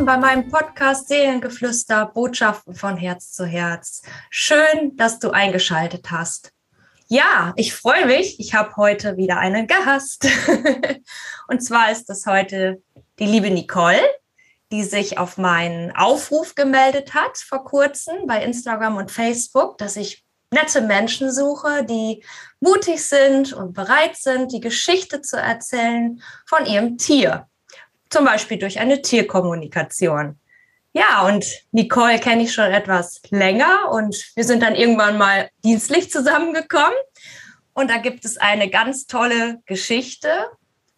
willkommen bei meinem Podcast Seelengeflüster, Botschaften von Herz zu Herz. Schön, dass du eingeschaltet hast. Ja, ich freue mich. Ich habe heute wieder einen Gast. Und zwar ist das heute die liebe Nicole, die sich auf meinen Aufruf gemeldet hat vor kurzem bei Instagram und Facebook, dass ich nette Menschen suche, die mutig sind und bereit sind, die Geschichte zu erzählen von ihrem Tier. Zum Beispiel durch eine Tierkommunikation. Ja, und Nicole kenne ich schon etwas länger und wir sind dann irgendwann mal dienstlich zusammengekommen. Und da gibt es eine ganz tolle Geschichte,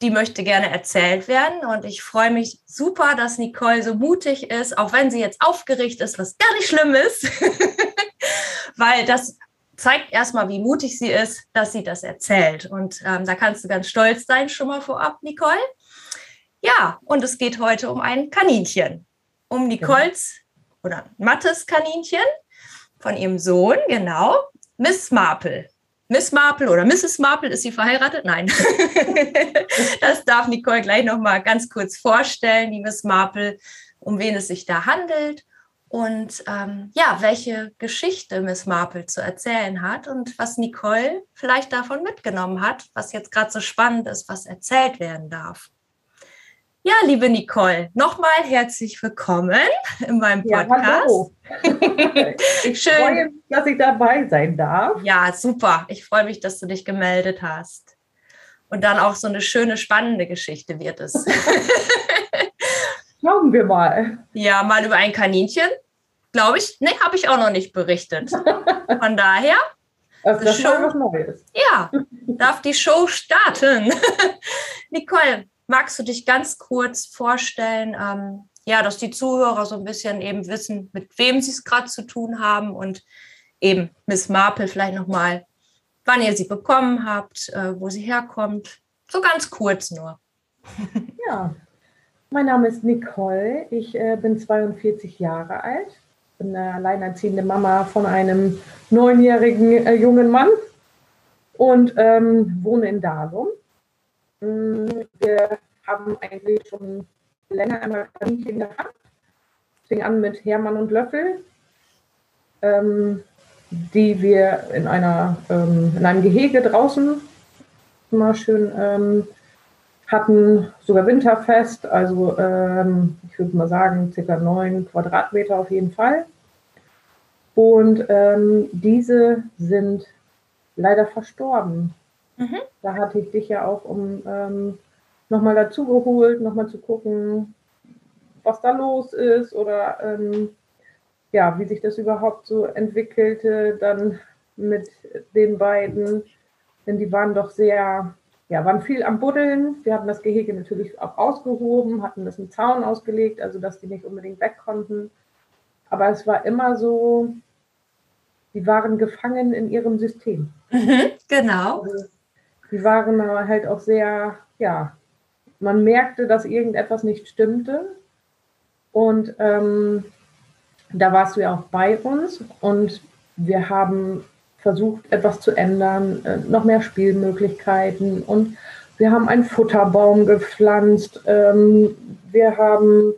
die möchte gerne erzählt werden. Und ich freue mich super, dass Nicole so mutig ist, auch wenn sie jetzt aufgeregt ist, was gar nicht schlimm ist. Weil das zeigt erstmal, wie mutig sie ist, dass sie das erzählt. Und ähm, da kannst du ganz stolz sein, schon mal vorab, Nicole. Ja, und es geht heute um ein Kaninchen. Um Nicoles oder Mattes Kaninchen von ihrem Sohn, genau, Miss Marple. Miss Marple oder Mrs. Marple, ist sie verheiratet? Nein. das darf Nicole gleich nochmal ganz kurz vorstellen, die Miss Marple, um wen es sich da handelt und ähm, ja, welche Geschichte Miss Marple zu erzählen hat und was Nicole vielleicht davon mitgenommen hat, was jetzt gerade so spannend ist, was erzählt werden darf. Ja, liebe Nicole, nochmal herzlich willkommen in meinem Podcast. Ja, hallo. ich Schön. freue mich, dass ich dabei sein darf. Ja, super. Ich freue mich, dass du dich gemeldet hast. Und dann auch so eine schöne, spannende Geschichte wird es. Schauen wir mal. Ja, mal über ein Kaninchen. Glaube ich. Nee, habe ich auch noch nicht berichtet. Von daher. Ist schon was Neues. Ja, darf die Show starten. Nicole, magst du dich ganz kurz vorstellen, ähm, ja, dass die Zuhörer so ein bisschen eben wissen, mit wem sie es gerade zu tun haben und eben Miss Marple vielleicht nochmal, wann ihr sie bekommen habt, äh, wo sie herkommt. So ganz kurz nur. Ja, mein Name ist Nicole. Ich äh, bin 42 Jahre alt. Bin eine alleinerziehende Mama von einem neunjährigen äh, jungen Mann und ähm, wohne in Dahlum. Wir haben eigentlich schon länger einmal Kaninchen gehabt. Fing an mit Hermann und Löffel, ähm, die wir in, einer, ähm, in einem Gehege draußen immer schön ähm, hatten sogar winterfest, also ähm, ich würde mal sagen, circa neun Quadratmeter auf jeden Fall. Und ähm, diese sind leider verstorben. Mhm. Da hatte ich dich ja auch um ähm, nochmal dazu geholt, nochmal zu gucken, was da los ist oder ähm, ja, wie sich das überhaupt so entwickelte dann mit den beiden. Denn die waren doch sehr ja, waren viel am Buddeln. Wir hatten das Gehege natürlich auch ausgehoben, hatten das im Zaun ausgelegt, also dass die nicht unbedingt weg konnten. Aber es war immer so, die waren gefangen in ihrem System. Mhm, genau. Also, die waren halt auch sehr, ja, man merkte, dass irgendetwas nicht stimmte. Und ähm, da warst du ja auch bei uns und wir haben versucht, etwas zu ändern, äh, noch mehr Spielmöglichkeiten. Und wir haben einen Futterbaum gepflanzt. Ähm, wir haben,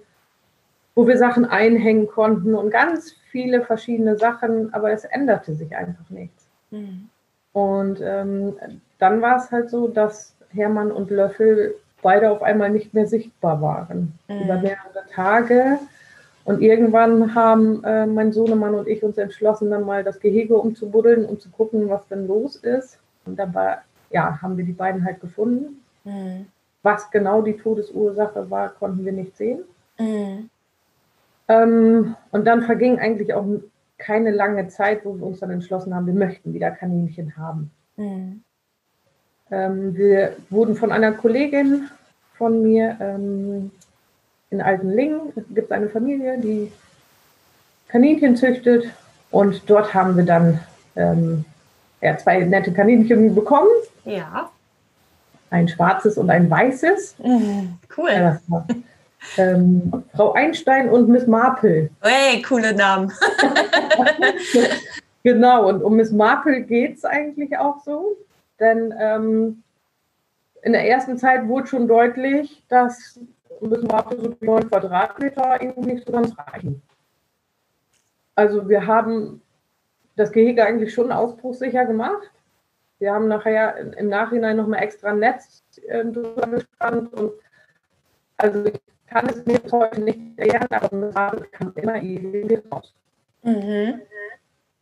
wo wir Sachen einhängen konnten und ganz viele verschiedene Sachen, aber es änderte sich einfach nichts. Mhm. Und ähm, dann war es halt so, dass Hermann und Löffel beide auf einmal nicht mehr sichtbar waren. Mhm. Über mehrere Tage und irgendwann haben äh, mein Sohnemann und ich uns entschlossen, dann mal das Gehege umzubuddeln und zu gucken, was denn los ist. Und dabei ja, haben wir die beiden halt gefunden. Mhm. Was genau die Todesursache war, konnten wir nicht sehen. Mhm. Ähm, und dann verging eigentlich auch keine lange Zeit, wo wir uns dann entschlossen haben, wir möchten wieder Kaninchen haben. Mhm. Ähm, wir wurden von einer Kollegin von mir ähm, in Altenlingen gibt es eine Familie, die Kaninchen züchtet. Und dort haben wir dann ähm, ja, zwei nette Kaninchen bekommen. Ja. Ein schwarzes und ein weißes. Mhm, cool. Ja, ähm, Frau Einstein und Miss Marple. Hey, coole Namen. genau, und um Miss Marple geht es eigentlich auch so. Denn ähm, in der ersten Zeit wurde schon deutlich, dass müssen wir für so 9 Quadratmeter irgendwie nicht so ganz reichen. Also wir haben das Gehege eigentlich schon ausbruchssicher gemacht. Wir haben nachher im Nachhinein nochmal extra ein Netz äh, drüber gespannt und also ich kann es mir heute nicht erklären, aber es kam immer irgendwie raus. Mhm.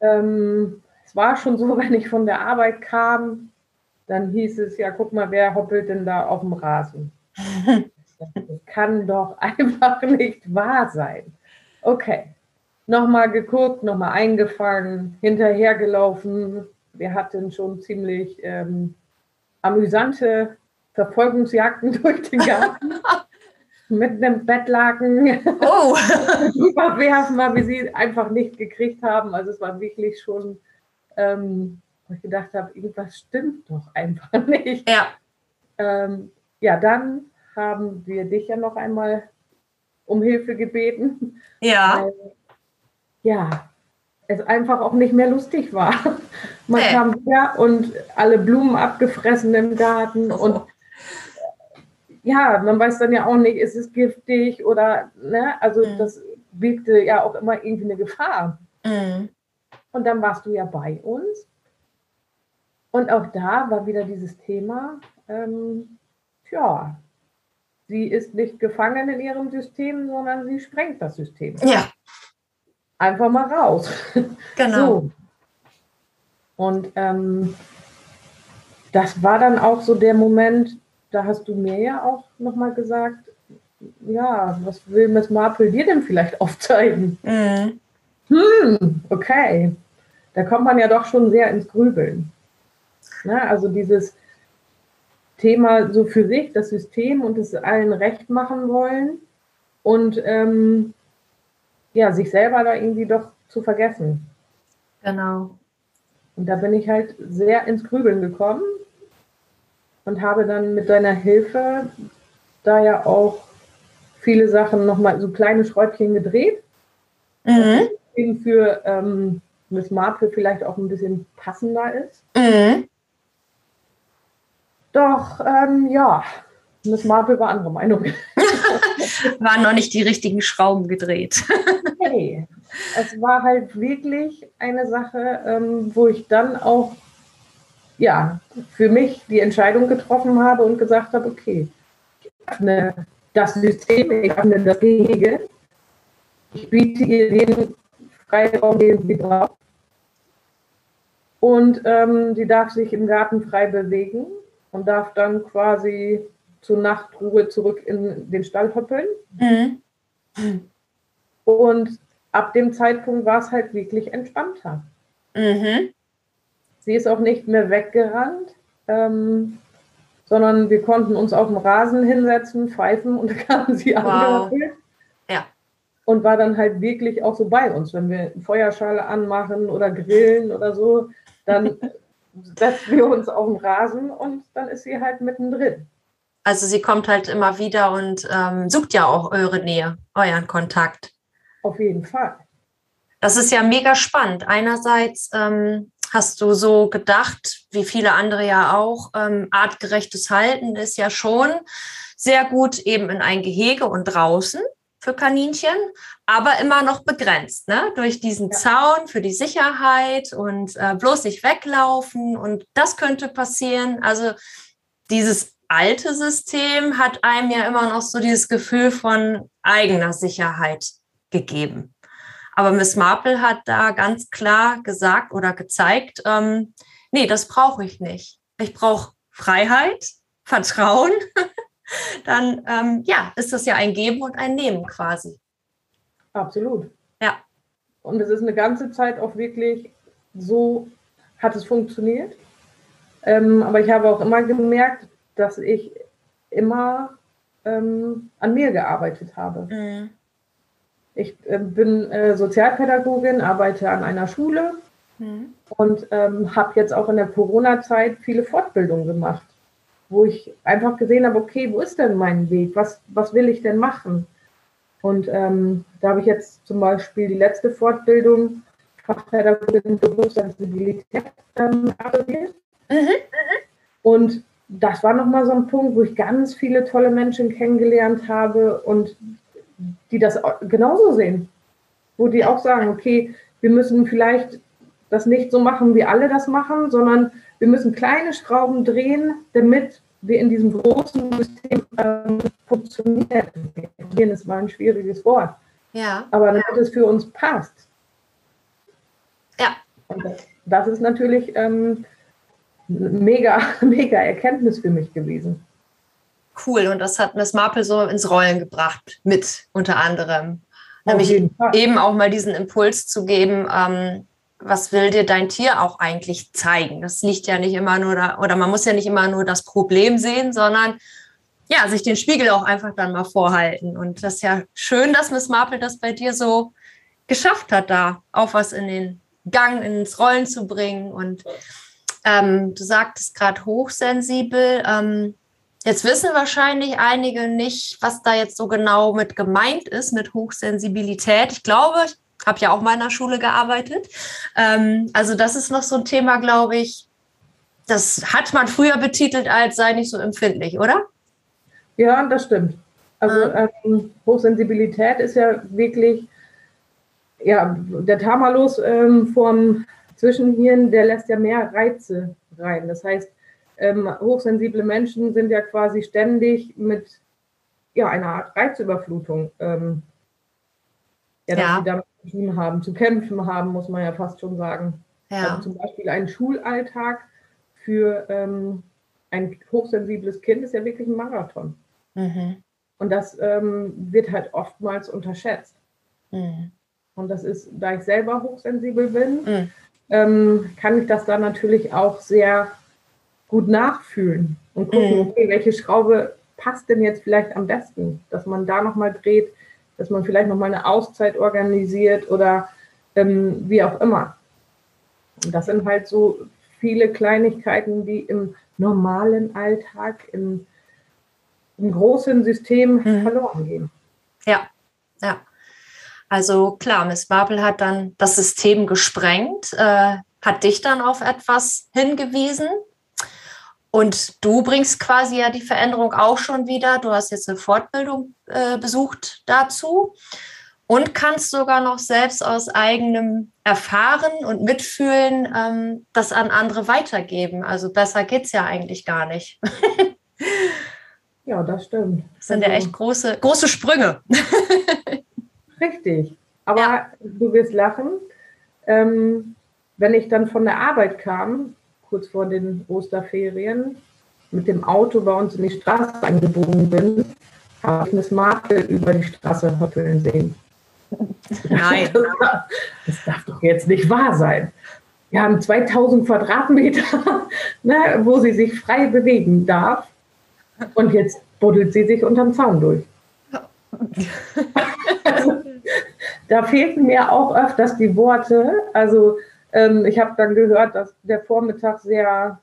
Ähm, es war schon so, wenn ich von der Arbeit kam, dann hieß es ja, guck mal, wer hoppelt denn da auf dem Rasen? Das kann doch einfach nicht wahr sein. Okay, nochmal geguckt, nochmal eingefangen, hinterhergelaufen. Wir hatten schon ziemlich ähm, amüsante Verfolgungsjagden durch den Garten. mit einem Bettlaken oh. überwerfen, weil wir sie einfach nicht gekriegt haben. Also es war wirklich schon, ähm, wo ich gedacht habe, irgendwas stimmt doch einfach nicht. Ja. Ähm, ja, dann haben wir dich ja noch einmal um Hilfe gebeten. Ja. Weil, ja, es einfach auch nicht mehr lustig war. Man hey. kam her und alle Blumen abgefressen im Garten oh. und ja, man weiß dann ja auch nicht, ist es giftig oder, ne, also mhm. das wirkte ja auch immer irgendwie eine Gefahr. Mhm. Und dann warst du ja bei uns. Und auch da war wieder dieses Thema, ähm, ja, sie ist nicht gefangen in ihrem System, sondern sie sprengt das System. Ja. Einfach mal raus. Genau. So. Und ähm, das war dann auch so der Moment, da hast du mir ja auch nochmal gesagt, ja, was will Miss Marple dir denn vielleicht aufzeigen? Mhm. Hm, okay. Da kommt man ja doch schon sehr ins Grübeln. Na, also dieses Thema so für sich, das System und es allen recht machen wollen und ähm, ja, sich selber da irgendwie doch zu vergessen. Genau. Und da bin ich halt sehr ins Grübeln gekommen und habe dann mit deiner Hilfe da ja auch viele Sachen nochmal, so kleine Schräubchen gedreht. Mhm. Eben für ähm, Miss Marple vielleicht auch ein bisschen passender ist. Mhm. Doch, ähm, ja, Miss Marple war andere Meinung. Waren noch nicht die richtigen Schrauben gedreht. hey, es war halt wirklich eine Sache, ähm, wo ich dann auch ja, für mich die Entscheidung getroffen habe und gesagt habe, okay, ich öffne das System, ich öffne das Gehege, ich biete ihr den Freiraum, den sie braucht. Und ähm, sie darf sich im Garten frei bewegen und darf dann quasi zur Nachtruhe zurück in den Stall hoppeln. Mhm. Und ab dem Zeitpunkt war es halt wirklich entspannter. Mhm. Sie ist auch nicht mehr weggerannt, ähm, sondern wir konnten uns auf dem Rasen hinsetzen, pfeifen und da kam sie wow. Ja. Und war dann halt wirklich auch so bei uns. Wenn wir eine Feuerschale anmachen oder grillen oder so, dann setzen wir uns auf den Rasen und dann ist sie halt mittendrin. Also sie kommt halt immer wieder und ähm, sucht ja auch eure Nähe, euren Kontakt. Auf jeden Fall. Das ist ja mega spannend. Einerseits ähm, hast du so gedacht, wie viele andere ja auch, ähm, artgerechtes Halten ist ja schon sehr gut eben in ein Gehege und draußen für Kaninchen, aber immer noch begrenzt, ne? Durch diesen ja. Zaun für die Sicherheit und äh, bloß nicht weglaufen und das könnte passieren. Also dieses alte System hat einem ja immer noch so dieses Gefühl von eigener Sicherheit gegeben. Aber Miss Marple hat da ganz klar gesagt oder gezeigt, ähm, nee, das brauche ich nicht. Ich brauche Freiheit, Vertrauen. Dann ähm, ja, ist das ja ein Geben und ein Nehmen quasi. Absolut. Ja. Und es ist eine ganze Zeit auch wirklich so, hat es funktioniert. Ähm, aber ich habe auch immer gemerkt, dass ich immer ähm, an mir gearbeitet habe. Mhm. Ich äh, bin äh, Sozialpädagogin, arbeite an einer Schule mhm. und ähm, habe jetzt auch in der Corona-Zeit viele Fortbildungen gemacht, wo ich einfach gesehen habe, okay, wo ist denn mein Weg? Was, was will ich denn machen? Und ähm, da habe ich jetzt zum Beispiel die letzte Fortbildung Fachpädagogin Bewusstseinssensibilität ähm, absolviert. Mhm. Und das war nochmal so ein Punkt, wo ich ganz viele tolle Menschen kennengelernt habe und die das genauso sehen. Wo die auch sagen, okay, wir müssen vielleicht das nicht so machen, wie alle das machen, sondern wir müssen kleine Schrauben drehen, damit wir in diesem großen System ähm, funktionieren. Das war ein schwieriges Wort. Ja. Aber damit ja. es für uns passt. Ja. Und das, das ist natürlich ähm, mega, mega Erkenntnis für mich gewesen. Cool, und das hat Miss Marple so ins Rollen gebracht, mit unter anderem. Nämlich eben auch mal diesen Impuls zu geben, ähm, was will dir dein Tier auch eigentlich zeigen? Das liegt ja nicht immer nur da, oder man muss ja nicht immer nur das Problem sehen, sondern ja, sich den Spiegel auch einfach dann mal vorhalten. Und das ist ja schön, dass Miss Marple das bei dir so geschafft hat, da auch was in den Gang, ins Rollen zu bringen. Und ähm, du sagtest gerade hochsensibel. Ähm, jetzt wissen wahrscheinlich einige nicht, was da jetzt so genau mit gemeint ist, mit Hochsensibilität. Ich glaube, habe ja auch mal in der Schule gearbeitet. Ähm, also das ist noch so ein Thema, glaube ich, das hat man früher betitelt als sei nicht so empfindlich, oder? Ja, das stimmt. Also ah. ähm, Hochsensibilität ist ja wirklich, ja, der Tamalus ähm, vom Zwischenhirn, der lässt ja mehr Reize rein. Das heißt, ähm, hochsensible Menschen sind ja quasi ständig mit ja, einer Art Reizüberflutung ähm, ja, dass ja. sie damit tun haben, zu kämpfen haben, muss man ja fast schon sagen. Ja. Also zum Beispiel ein Schulalltag für ähm, ein hochsensibles Kind ist ja wirklich ein Marathon. Mhm. Und das ähm, wird halt oftmals unterschätzt. Mhm. Und das ist, da ich selber hochsensibel bin, mhm. ähm, kann ich das dann natürlich auch sehr gut nachfühlen und gucken, mhm. okay, welche Schraube passt denn jetzt vielleicht am besten, dass man da nochmal dreht, dass man vielleicht nochmal eine Auszeit organisiert oder ähm, wie auch immer. Und das sind halt so viele Kleinigkeiten, die im normalen Alltag, im, im großen System mhm. verloren gehen. Ja, ja. Also klar, Miss Marple hat dann das System gesprengt, äh, hat dich dann auf etwas hingewiesen, und du bringst quasi ja die Veränderung auch schon wieder. Du hast jetzt eine Fortbildung äh, besucht dazu und kannst sogar noch selbst aus eigenem Erfahren und Mitfühlen ähm, das an andere weitergeben. Also besser geht es ja eigentlich gar nicht. ja, das stimmt. Das sind also, ja echt große, große Sprünge. richtig. Aber ja. du wirst lachen. Ähm, wenn ich dann von der Arbeit kam, kurz vor den Osterferien mit dem Auto bei uns in die Straße angebogen bin, habe ich eine Smarte über die Straße hoppeln sehen. Nein. Das darf, das darf doch jetzt nicht wahr sein. Wir haben 2000 Quadratmeter, ne, wo sie sich frei bewegen darf. Und jetzt buddelt sie sich unterm Zaun durch. also, da fehlten mir auch öfters die Worte. Also ähm, ich habe dann gehört, dass der Vormittag sehr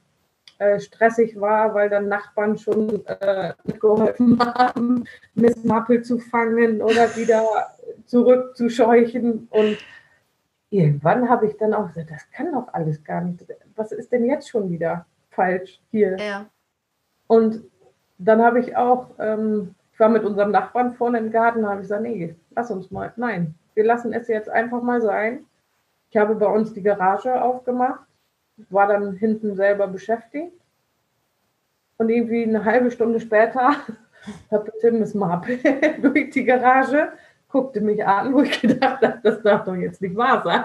äh, stressig war, weil dann Nachbarn schon äh, mitgeholfen haben, Miss Mappel zu fangen oder wieder zurückzuscheuchen. Und irgendwann habe ich dann auch gesagt, das kann doch alles gar nicht. Was ist denn jetzt schon wieder falsch hier? Ja. Und dann habe ich auch, ähm, ich war mit unserem Nachbarn vorne im Garten, habe ich gesagt, nee, lass uns mal, nein, wir lassen es jetzt einfach mal sein. Ich habe bei uns die Garage aufgemacht, war dann hinten selber beschäftigt. Und irgendwie eine halbe Stunde später Tim Miss Marple durch die Garage, guckte mich an, wo ich gedacht habe, das darf doch jetzt nicht wahr sein.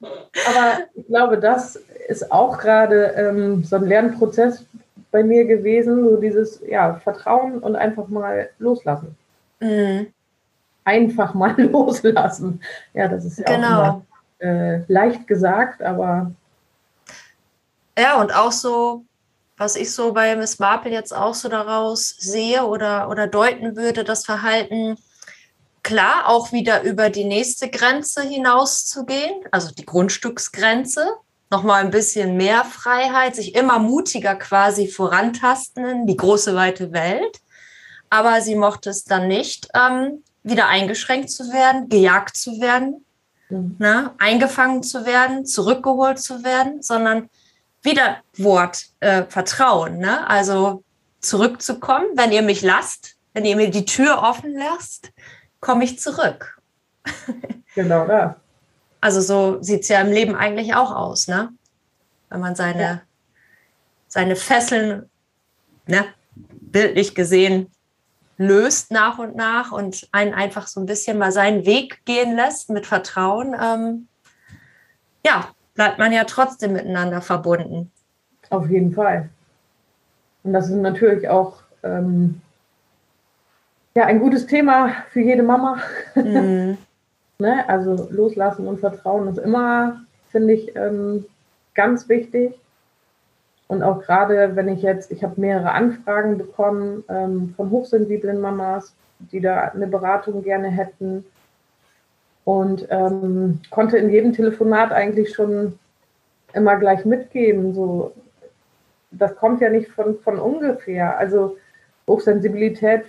Aber ich glaube, das ist auch gerade ähm, so ein Lernprozess bei mir gewesen, so dieses ja, Vertrauen und einfach mal loslassen. Mhm einfach mal loslassen. Ja, das ist ja genau. auch immer, äh, leicht gesagt, aber. Ja, und auch so, was ich so bei Miss Marple jetzt auch so daraus sehe oder, oder deuten würde, das Verhalten, klar, auch wieder über die nächste Grenze hinauszugehen, also die Grundstücksgrenze, nochmal ein bisschen mehr Freiheit, sich immer mutiger quasi vorantasten in die große weite Welt. Aber sie mochte es dann nicht, ähm, wieder eingeschränkt zu werden, gejagt zu werden, mhm. ne, eingefangen zu werden, zurückgeholt zu werden, sondern wieder Wort äh, Vertrauen, ne? Also zurückzukommen, wenn ihr mich lasst, wenn ihr mir die Tür offen lasst, komme ich zurück. Genau das. Also so sieht es ja im Leben eigentlich auch aus, ne? Wenn man seine, ja. seine Fesseln, ne, bildlich gesehen, löst nach und nach und einen einfach so ein bisschen mal seinen Weg gehen lässt mit Vertrauen, ähm, ja, bleibt man ja trotzdem miteinander verbunden. Auf jeden Fall. Und das ist natürlich auch ähm, ja, ein gutes Thema für jede Mama. Mhm. ne? Also loslassen und Vertrauen ist immer, finde ich, ähm, ganz wichtig. Und auch gerade, wenn ich jetzt, ich habe mehrere Anfragen bekommen ähm, von hochsensiblen Mamas, die da eine Beratung gerne hätten. Und ähm, konnte in jedem Telefonat eigentlich schon immer gleich mitgeben, so, das kommt ja nicht von, von ungefähr. Also Hochsensibilität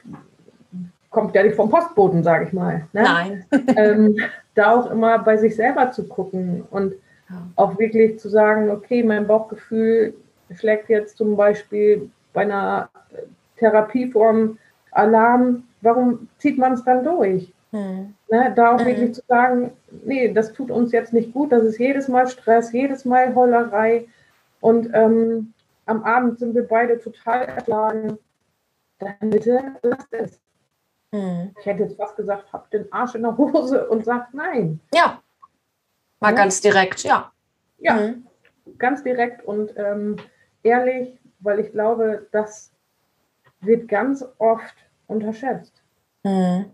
kommt ja nicht vom Postboten, sage ich mal. Ne? Nein. ähm, da auch immer bei sich selber zu gucken und auch wirklich zu sagen, okay, mein Bauchgefühl schlägt jetzt zum Beispiel bei einer Therapieform Alarm, warum zieht man es dann durch? Hm. Ne, da auch hm. wirklich zu sagen, nee, das tut uns jetzt nicht gut, das ist jedes Mal Stress, jedes Mal Heulerei und ähm, am Abend sind wir beide total erschlagen. Dann bitte lasst es. Hm. Ich hätte jetzt fast gesagt, habt den Arsch in der Hose und sagt nein. Ja, mal ja? ganz direkt, ja. Ja, hm. ganz direkt und ähm, ehrlich, weil ich glaube, das wird ganz oft unterschätzt. Hm.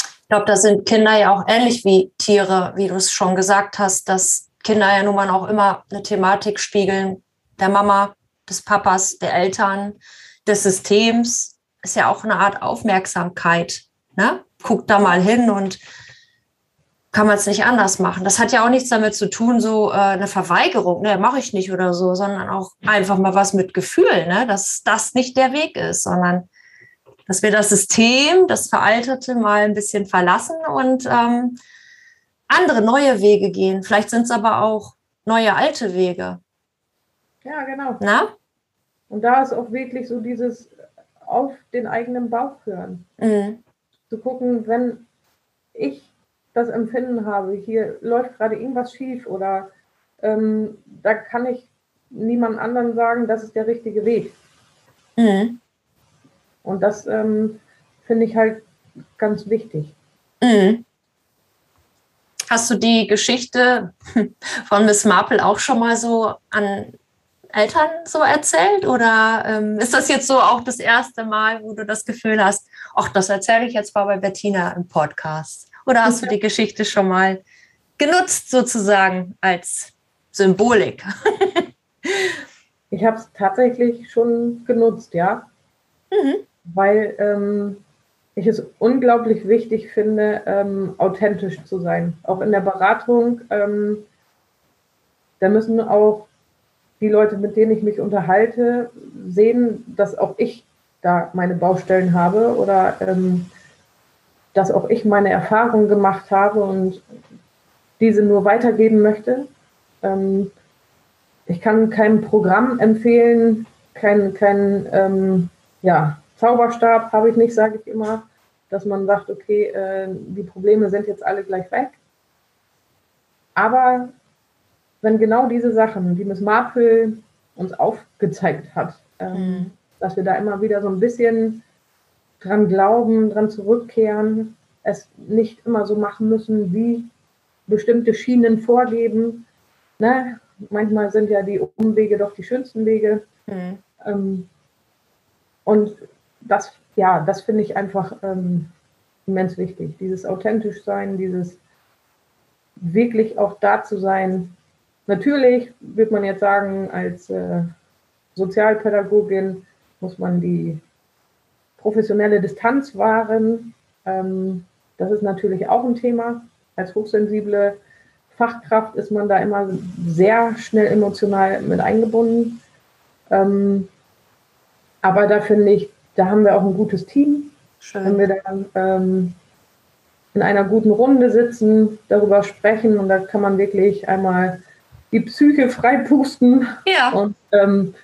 Ich glaube, da sind Kinder ja auch ähnlich wie Tiere, wie du es schon gesagt hast, dass Kinder ja nun mal auch immer eine Thematik spiegeln, der Mama, des Papas, der Eltern, des Systems. Ist ja auch eine Art Aufmerksamkeit. Ne? Guck da mal hin und kann man es nicht anders machen. Das hat ja auch nichts damit zu tun, so äh, eine Verweigerung, ne, mache ich nicht oder so, sondern auch einfach mal was mit Gefühl, ne, dass das nicht der Weg ist, sondern dass wir das System, das Veraltete mal ein bisschen verlassen und ähm, andere neue Wege gehen. Vielleicht sind es aber auch neue alte Wege. Ja, genau. Na? Und da ist auch wirklich so dieses auf den eigenen Bauch hören. Mhm. Zu gucken, wenn ich das Empfinden habe, hier läuft gerade irgendwas schief oder ähm, da kann ich niemand anderen sagen, das ist der richtige Weg. Mhm. Und das ähm, finde ich halt ganz wichtig. Mhm. Hast du die Geschichte von Miss Marple auch schon mal so an Eltern so erzählt? Oder ähm, ist das jetzt so auch das erste Mal, wo du das Gefühl hast, ach, das erzähle ich jetzt mal bei Bettina im Podcast? Oder hast du die Geschichte schon mal genutzt, sozusagen als Symbolik? ich habe es tatsächlich schon genutzt, ja. Mhm. Weil ähm, ich es unglaublich wichtig finde, ähm, authentisch zu sein. Auch in der Beratung, ähm, da müssen auch die Leute, mit denen ich mich unterhalte, sehen, dass auch ich da meine Baustellen habe oder ähm, dass auch ich meine Erfahrungen gemacht habe und diese nur weitergeben möchte. Ähm, ich kann kein Programm empfehlen, kein, kein ähm, ja, Zauberstab habe ich nicht, sage ich immer, dass man sagt, okay, äh, die Probleme sind jetzt alle gleich weg. Aber wenn genau diese Sachen, die Miss Marple uns aufgezeigt hat, ähm, mhm. dass wir da immer wieder so ein bisschen dran glauben, dran zurückkehren, es nicht immer so machen müssen, wie bestimmte Schienen vorgeben. Ne? Manchmal sind ja die Umwege doch die schönsten Wege. Mhm. Ähm, und das, ja, das finde ich einfach ähm, immens wichtig. Dieses authentisch sein, dieses wirklich auch da zu sein. Natürlich wird man jetzt sagen, als äh, Sozialpädagogin muss man die professionelle Distanz wahren. Ähm, das ist natürlich auch ein Thema. Als hochsensible Fachkraft ist man da immer sehr schnell emotional mit eingebunden. Ähm, aber da finde ich, da haben wir auch ein gutes Team. Schön. Wenn wir dann ähm, in einer guten Runde sitzen, darüber sprechen und da kann man wirklich einmal die Psyche freipusten Ja. und ähm,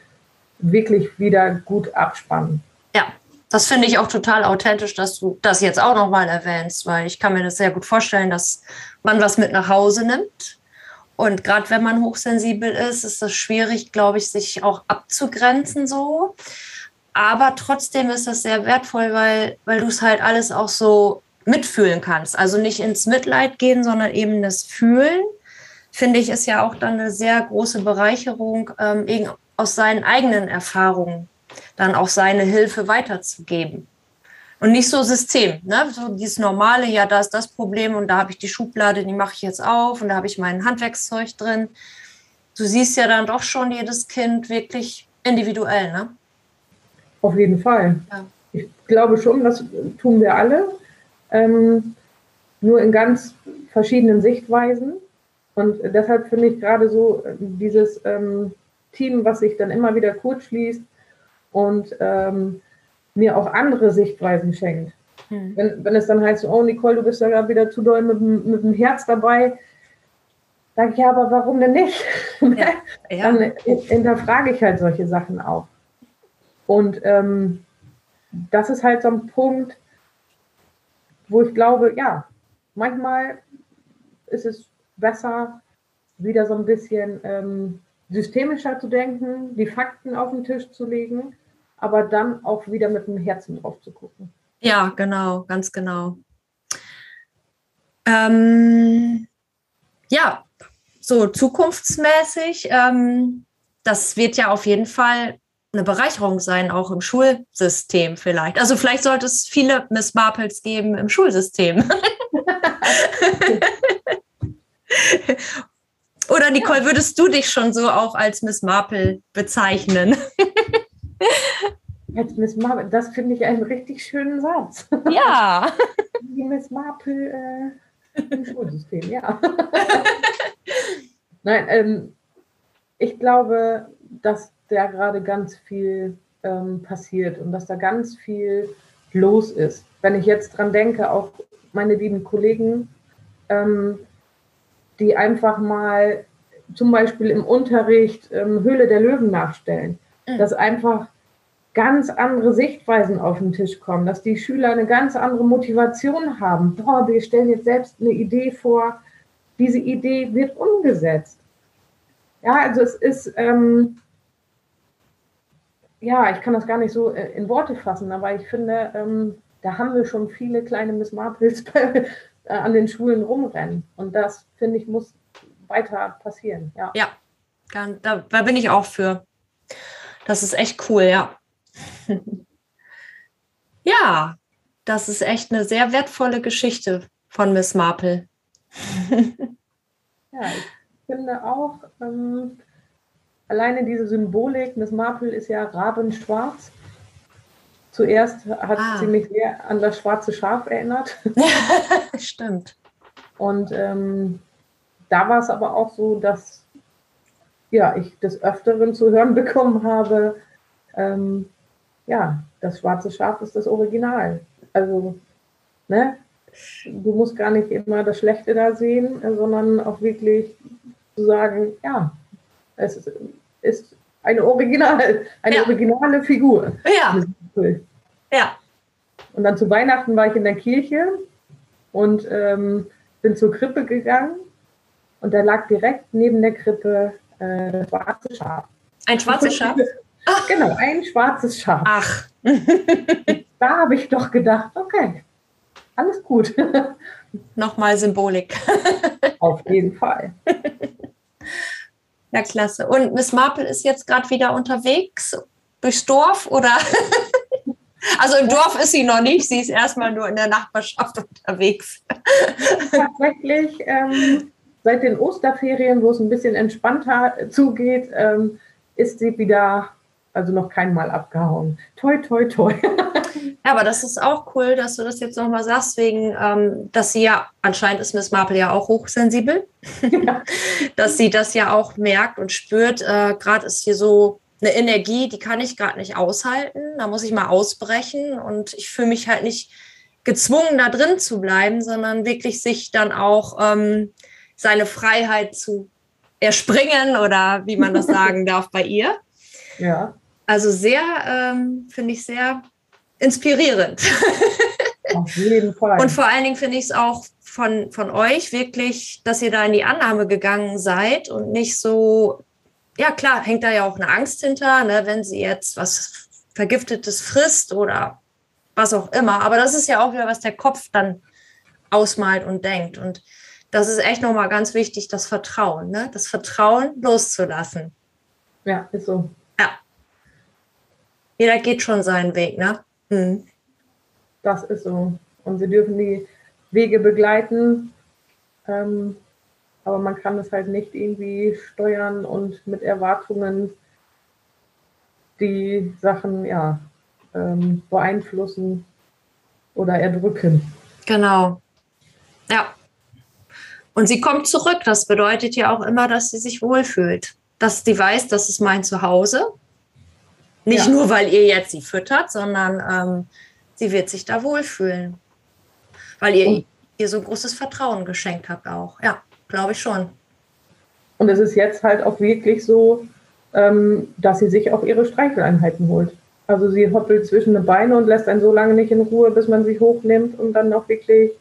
wirklich wieder gut abspannen. Das finde ich auch total authentisch, dass du das jetzt auch nochmal erwähnst, weil ich kann mir das sehr gut vorstellen, dass man was mit nach Hause nimmt. Und gerade wenn man hochsensibel ist, ist das schwierig, glaube ich, sich auch abzugrenzen so. Aber trotzdem ist das sehr wertvoll, weil, weil du es halt alles auch so mitfühlen kannst. Also nicht ins Mitleid gehen, sondern eben das Fühlen, finde ich, ist ja auch dann eine sehr große Bereicherung, ähm, aus seinen eigenen Erfahrungen dann auch seine Hilfe weiterzugeben. Und nicht so System, ne? so dieses normale, ja, da ist das Problem und da habe ich die Schublade, die mache ich jetzt auf und da habe ich mein Handwerkszeug drin. Du siehst ja dann doch schon jedes Kind wirklich individuell, ne? Auf jeden Fall. Ja. Ich glaube schon, das tun wir alle. Ähm, nur in ganz verschiedenen Sichtweisen. Und deshalb finde ich gerade so äh, dieses ähm, Team, was sich dann immer wieder kurz schließt und ähm, mir auch andere Sichtweisen schenkt. Hm. Wenn, wenn es dann heißt, oh Nicole, du bist ja gerade wieder zu doll mit, dem- mit dem Herz dabei, sage ich ja, aber warum denn nicht? Ja. Ja. Dann hinterfrage ich halt solche Sachen auch. Und ähm, das ist halt so ein Punkt, wo ich glaube, ja, manchmal ist es besser, wieder so ein bisschen ähm, systemischer zu denken, die Fakten auf den Tisch zu legen, aber dann auch wieder mit dem Herzen drauf zu gucken. Ja, genau, ganz genau. Ähm, ja, so zukunftsmäßig, ähm, das wird ja auf jeden Fall eine Bereicherung sein, auch im Schulsystem vielleicht. Also vielleicht sollte es viele Miss Marples geben im Schulsystem. Oder Nicole, würdest du dich schon so auch als Miss Marple bezeichnen? Miss Marple, das finde ich einen richtig schönen Satz. Ja. Die Miss Marple äh, im Schulsystem, ja. Nein, ähm, ich glaube, dass da gerade ganz viel ähm, passiert und dass da ganz viel los ist. Wenn ich jetzt dran denke, auch meine lieben Kollegen, ähm, die einfach mal zum Beispiel im Unterricht ähm, Höhle der Löwen nachstellen, Mhm. dass einfach ganz andere Sichtweisen auf den Tisch kommen, dass die Schüler eine ganz andere Motivation haben. Boah, wir stellen jetzt selbst eine Idee vor, diese Idee wird umgesetzt. Ja, also es ist, ähm, ja, ich kann das gar nicht so äh, in Worte fassen, aber ich finde, ähm, da haben wir schon viele kleine Miss Marples äh, an den Schulen rumrennen. Und das, finde ich, muss weiter passieren. Ja. Ja, da, da bin ich auch für. Das ist echt cool, ja. ja, das ist echt eine sehr wertvolle Geschichte von Miss Marple. Ja, ich finde auch, ähm, alleine diese Symbolik, Miss Marple ist ja rabenschwarz. Zuerst hat Ah. sie mich sehr an das schwarze Schaf erinnert. Stimmt. Und ähm, da war es aber auch so, dass ja, ich des Öfteren zu hören bekommen habe, ähm, ja, das schwarze Schaf ist das Original. Also, ne, du musst gar nicht immer das Schlechte da sehen, sondern auch wirklich zu sagen, ja, es ist, ist eine Original, eine Ja. originale Figur. Ja, ja. Und dann zu Weihnachten war ich in der Kirche und ähm, bin zur Krippe gegangen und da lag direkt neben der Krippe äh, schwarze Schaf. Ein schwarzes Schaf. Genau, ein schwarzes Schaf. Ach, Da habe ich doch gedacht, okay, alles gut. nochmal Symbolik. Auf jeden Fall. Ja, klasse. Und Miss Marple ist jetzt gerade wieder unterwegs durchs Dorf oder? Also im Dorf ist sie noch nicht, sie ist erstmal nur in der Nachbarschaft unterwegs. Tatsächlich, ähm, seit den Osterferien, wo es ein bisschen entspannter zugeht, ähm, ist sie wieder, also noch kein Mal abgehauen. Toi, toi, toi. Ja, aber das ist auch cool, dass du das jetzt nochmal sagst, wegen, ähm, dass sie ja, anscheinend ist Miss Marple ja auch hochsensibel, dass sie das ja auch merkt und spürt. Äh, gerade ist hier so eine Energie, die kann ich gerade nicht aushalten. Da muss ich mal ausbrechen und ich fühle mich halt nicht gezwungen, da drin zu bleiben, sondern wirklich sich dann auch ähm, seine Freiheit zu erspringen oder wie man das sagen darf bei ihr. Ja. Also sehr, ähm, finde ich sehr inspirierend. Auf jeden Fall. Und vor allen Dingen finde ich es auch von, von euch wirklich, dass ihr da in die Annahme gegangen seid und nicht so, ja klar, hängt da ja auch eine Angst hinter, ne, wenn sie jetzt was Vergiftetes frisst oder was auch immer. Aber das ist ja auch wieder, was der Kopf dann ausmalt und denkt. Und das ist echt nochmal ganz wichtig, das Vertrauen, ne? das Vertrauen loszulassen. Ja, ist so. Ja. Jeder geht schon seinen Weg, ne? Hm. Das ist so. Und sie dürfen die Wege begleiten. Ähm, aber man kann es halt nicht irgendwie steuern und mit Erwartungen die Sachen ja ähm, beeinflussen oder erdrücken. Genau. Ja. Und sie kommt zurück. Das bedeutet ja auch immer, dass sie sich wohlfühlt. Dass sie weiß, das ist mein Zuhause. Nicht ja. nur, weil ihr jetzt sie füttert, sondern ähm, sie wird sich da wohlfühlen. Weil ihr und, ihr so großes Vertrauen geschenkt habt auch. Ja, glaube ich schon. Und es ist jetzt halt auch wirklich so, ähm, dass sie sich auch ihre Streicheleinheiten holt. Also sie hoppelt zwischen den Beine und lässt einen so lange nicht in Ruhe, bis man sich hochnimmt und dann auch wirklich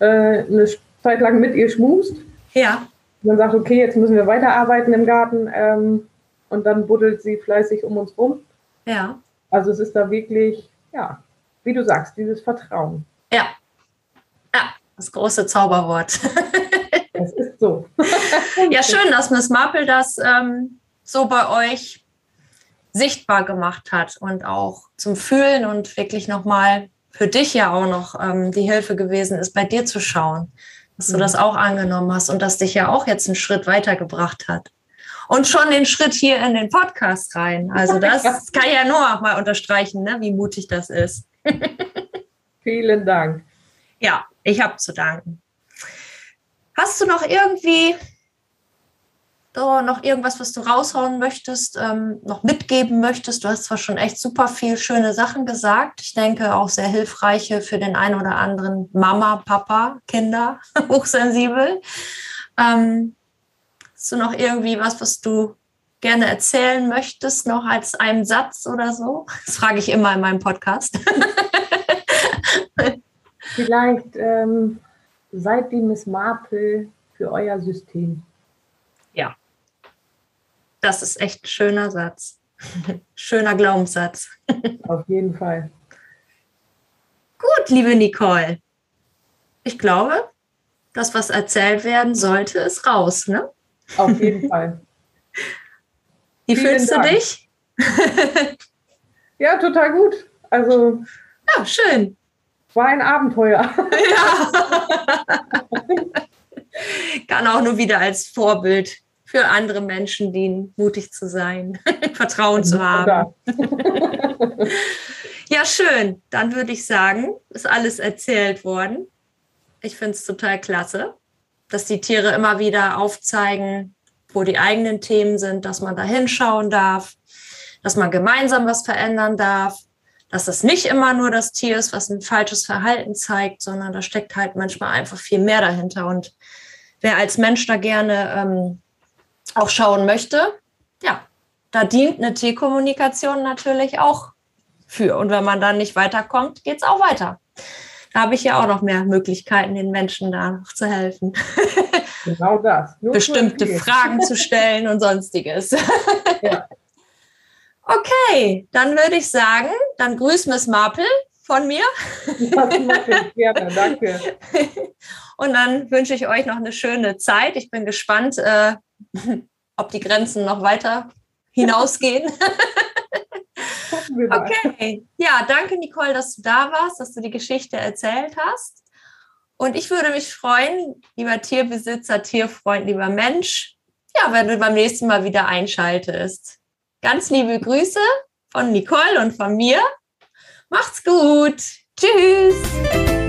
äh, eine Zeit lang mit ihr schmust. Ja. Und dann sagt, okay, jetzt müssen wir weiterarbeiten im Garten. Ähm, und dann buddelt sie fleißig um uns rum. Ja. Also es ist da wirklich, ja, wie du sagst, dieses Vertrauen. Ja. Ja, das große Zauberwort. Es ist so. ja, schön, dass Miss Marple das ähm, so bei euch sichtbar gemacht hat und auch zum Fühlen und wirklich nochmal für dich ja auch noch ähm, die Hilfe gewesen ist, bei dir zu schauen, dass du mhm. das auch angenommen hast und das dich ja auch jetzt einen Schritt weitergebracht hat. Und schon den Schritt hier in den Podcast rein. Also das kann ja nur auch mal unterstreichen, ne, wie mutig das ist. Vielen Dank. Ja, ich habe zu danken. Hast du noch irgendwie oh, noch irgendwas, was du raushauen möchtest, ähm, noch mitgeben möchtest? Du hast zwar schon echt super viel schöne Sachen gesagt. Ich denke auch sehr hilfreiche für den einen oder anderen Mama, Papa, Kinder, hochsensibel. Ähm, hast du noch irgendwie was, was du gerne erzählen möchtest, noch als einen Satz oder so? Das frage ich immer in meinem Podcast. Vielleicht ähm, seid die Miss Marple für euer System. Das ist echt ein schöner Satz. Schöner Glaubenssatz. Auf jeden Fall. Gut, liebe Nicole. Ich glaube, das, was erzählt werden sollte, ist raus, ne? Auf jeden Fall. Wie Vielen fühlst Dank. du dich? ja, total gut. Also. Ja, schön. War ein Abenteuer. Ja. Kann auch nur wieder als Vorbild für andere Menschen dienen, mutig zu sein, Vertrauen zu haben. ja, schön. Dann würde ich sagen, ist alles erzählt worden. Ich finde es total klasse, dass die Tiere immer wieder aufzeigen, wo die eigenen Themen sind, dass man da hinschauen darf, dass man gemeinsam was verändern darf, dass das nicht immer nur das Tier ist, was ein falsches Verhalten zeigt, sondern da steckt halt manchmal einfach viel mehr dahinter. Und wer als Mensch da gerne ähm, auch schauen möchte, ja, da dient eine T-Kommunikation natürlich auch für. Und wenn man dann nicht weiterkommt, geht es auch weiter. Da habe ich ja auch noch mehr Möglichkeiten, den Menschen da noch zu helfen. Genau das. Nur Bestimmte Fragen zu stellen und sonstiges. Ja. Okay, dann würde ich sagen, dann grüß Miss Marple von mir. Das mache ich gerne, danke. Und dann wünsche ich euch noch eine schöne Zeit. Ich bin gespannt, äh, ob die Grenzen noch weiter hinausgehen. okay. Ja, danke, Nicole, dass du da warst, dass du die Geschichte erzählt hast. Und ich würde mich freuen, lieber Tierbesitzer, Tierfreund, lieber Mensch, ja, wenn du beim nächsten Mal wieder einschaltest. Ganz liebe Grüße von Nicole und von mir. Macht's gut. Tschüss.